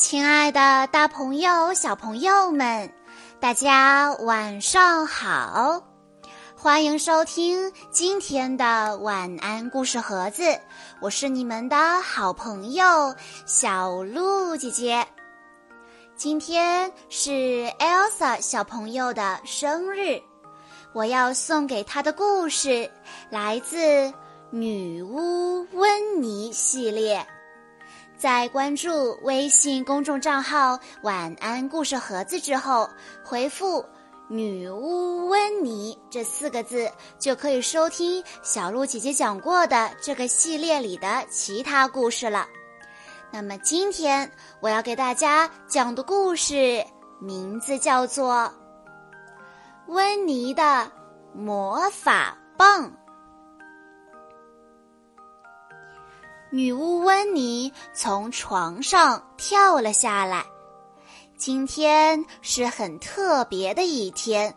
亲爱的，大朋友、小朋友们，大家晚上好！欢迎收听今天的晚安故事盒子，我是你们的好朋友小鹿姐姐。今天是 Elsa 小朋友的生日，我要送给她的故事来自《女巫温妮》系列。在关注微信公众账号“晚安故事盒子”之后，回复“女巫温妮”这四个字，就可以收听小鹿姐姐讲过的这个系列里的其他故事了。那么今天我要给大家讲的故事名字叫做《温妮的魔法棒》。女巫温妮从床上跳了下来。今天是很特别的一天，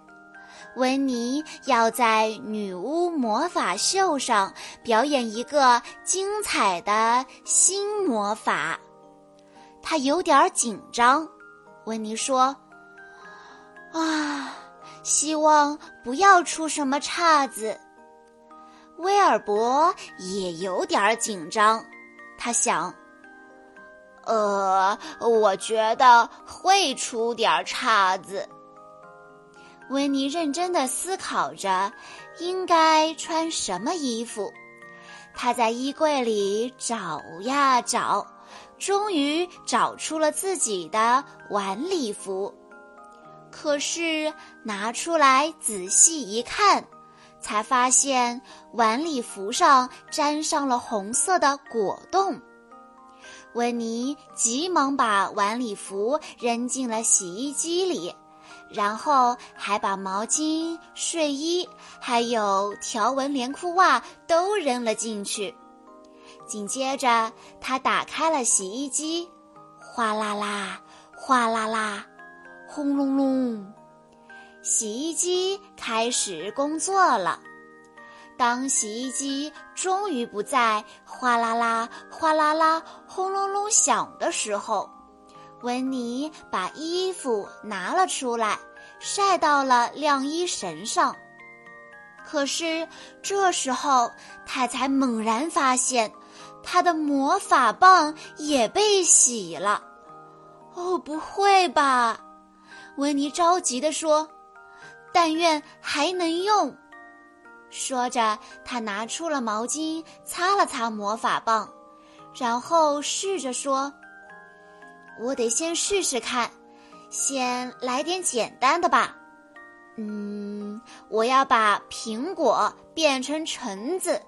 温妮要在女巫魔法秀上表演一个精彩的新魔法。她有点紧张。温妮说：“啊，希望不要出什么岔子。”威尔伯也有点紧张，他想：“呃，我觉得会出点岔子。”温妮认真的思考着应该穿什么衣服。他在衣柜里找呀找，终于找出了自己的晚礼服。可是拿出来仔细一看。才发现晚礼服上沾上了红色的果冻，温妮急忙把晚礼服扔进了洗衣机里，然后还把毛巾、睡衣还有条纹连裤袜都扔了进去。紧接着，他打开了洗衣机，哗啦啦，哗啦啦，轰隆隆。洗衣机开始工作了。当洗衣机终于不再哗啦啦、哗啦啦、轰隆隆响的时候，温妮把衣服拿了出来，晒到了晾衣绳上。可是这时候，他才猛然发现，他的魔法棒也被洗了。哦，不会吧！温妮着急地说。但愿还能用。说着，他拿出了毛巾，擦了擦魔法棒，然后试着说：“我得先试试看，先来点简单的吧。嗯，我要把苹果变成橙子。”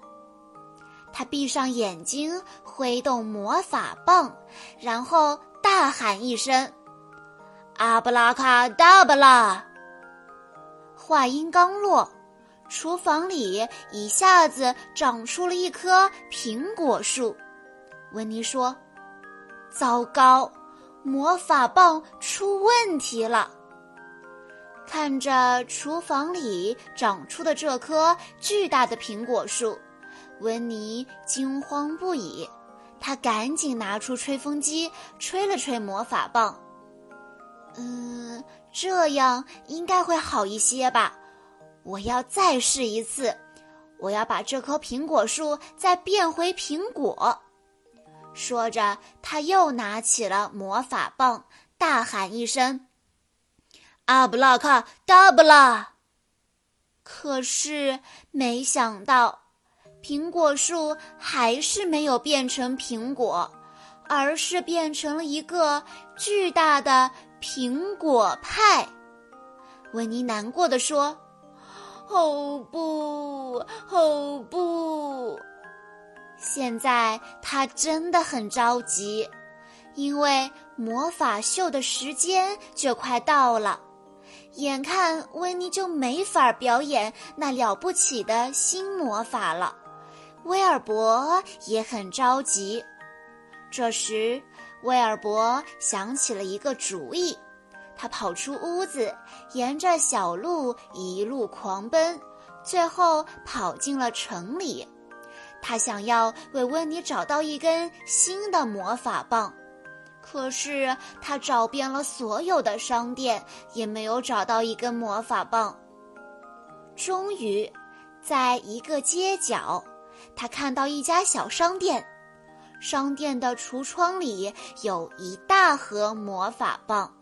他闭上眼睛，挥动魔法棒，然后大喊一声：“阿布拉卡达布拉！”话音刚落，厨房里一下子长出了一棵苹果树。温妮说：“糟糕，魔法棒出问题了！”看着厨房里长出的这棵巨大的苹果树，温妮惊慌不已。她赶紧拿出吹风机，吹了吹魔法棒。嗯。这样应该会好一些吧，我要再试一次，我要把这棵苹果树再变回苹果。说着，他又拿起了魔法棒，大喊一声：“阿布拉卡达布拉！”可是没想到，苹果树还是没有变成苹果，而是变成了一个巨大的。苹果派，温妮难过的说：“哦不，哦不！”现在他真的很着急，因为魔法秀的时间就快到了，眼看温妮就没法表演那了不起的新魔法了。威尔伯也很着急。这时。威尔伯想起了一个主意，他跑出屋子，沿着小路一路狂奔，最后跑进了城里。他想要为温妮找到一根新的魔法棒，可是他找遍了所有的商店，也没有找到一根魔法棒。终于，在一个街角，他看到一家小商店，商店的橱窗里有一大盒魔法棒。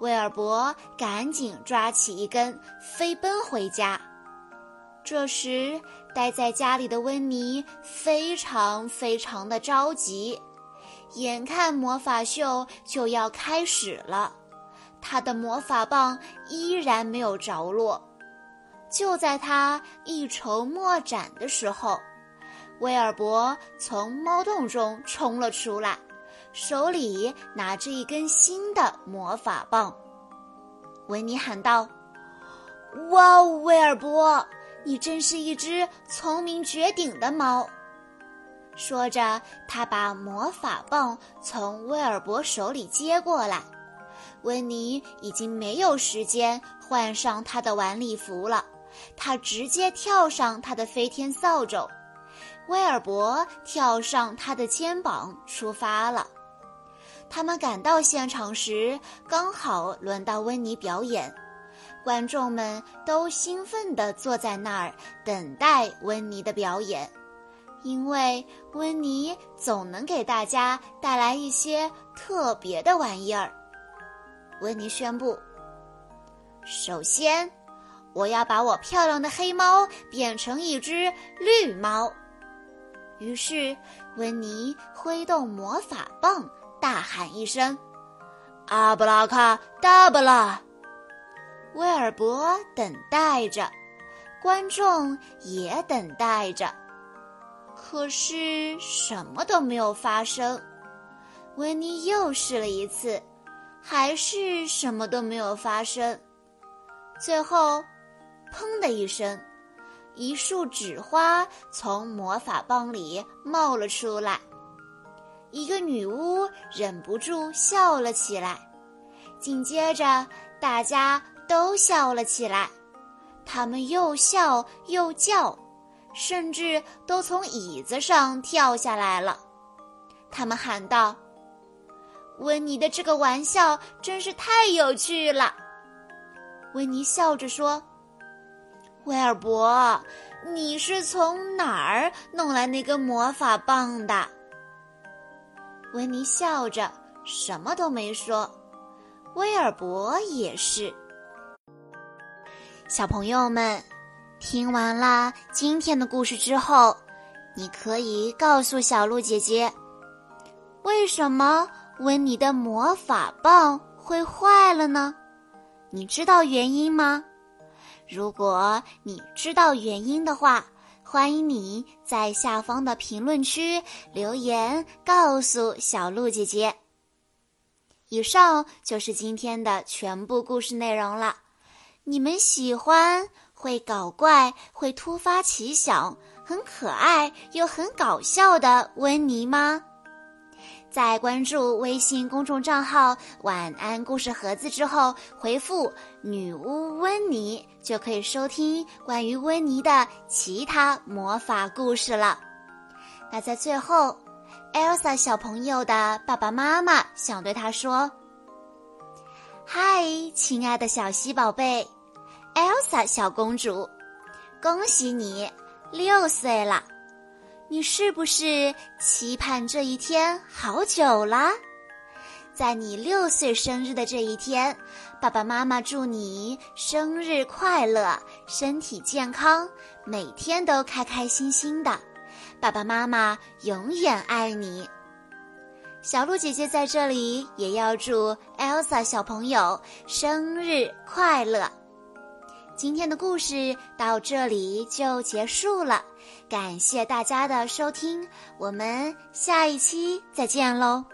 威尔伯赶紧抓起一根，飞奔回家。这时，待在家里的温妮非常非常的着急，眼看魔法秀就要开始了，他的魔法棒依然没有着落。就在他一筹莫展的时候，威尔伯从猫洞中冲了出来，手里拿着一根新的魔法棒。维尼喊道：“哇哦，威尔伯，你真是一只聪明绝顶的猫！”说着，他把魔法棒从威尔伯手里接过来。温妮已经没有时间换上他的晚礼服了。他直接跳上他的飞天扫帚，威尔伯跳上他的肩膀，出发了。他们赶到现场时，刚好轮到温妮表演，观众们都兴奋地坐在那儿等待温妮的表演，因为温妮总能给大家带来一些特别的玩意儿。温妮宣布：“首先。”我要把我漂亮的黑猫变成一只绿猫。于是，温妮挥动魔法棒，大喊一声：“阿布拉卡达布拉！”威尔伯等待着，观众也等待着，可是什么都没有发生。温妮又试了一次，还是什么都没有发生。最后。砰的一声，一束纸花从魔法棒里冒了出来。一个女巫忍不住笑了起来，紧接着大家都笑了起来。他们又笑又叫，甚至都从椅子上跳下来了。他们喊道：“温妮的这个玩笑真是太有趣了。”温妮笑着说。威尔伯，你是从哪儿弄来那根魔法棒的？温妮笑着，什么都没说。威尔伯也是。小朋友们，听完了今天的故事之后，你可以告诉小鹿姐姐，为什么温妮的魔法棒会坏了呢？你知道原因吗？如果你知道原因的话，欢迎你在下方的评论区留言告诉小鹿姐姐。以上就是今天的全部故事内容了。你们喜欢会搞怪、会突发奇想、很可爱又很搞笑的温妮吗？在关注微信公众账号“晚安故事盒子”之后，回复“女巫温妮”就可以收听关于温妮的其他魔法故事了。那在最后，Elsa 小朋友的爸爸妈妈想对他说：“嗨，亲爱的小西宝贝，Elsa 小公主，恭喜你六岁了。”你是不是期盼这一天好久了？在你六岁生日的这一天，爸爸妈妈祝你生日快乐，身体健康，每天都开开心心的。爸爸妈妈永远爱你。小鹿姐姐在这里也要祝 Elsa 小朋友生日快乐。今天的故事到这里就结束了，感谢大家的收听，我们下一期再见喽。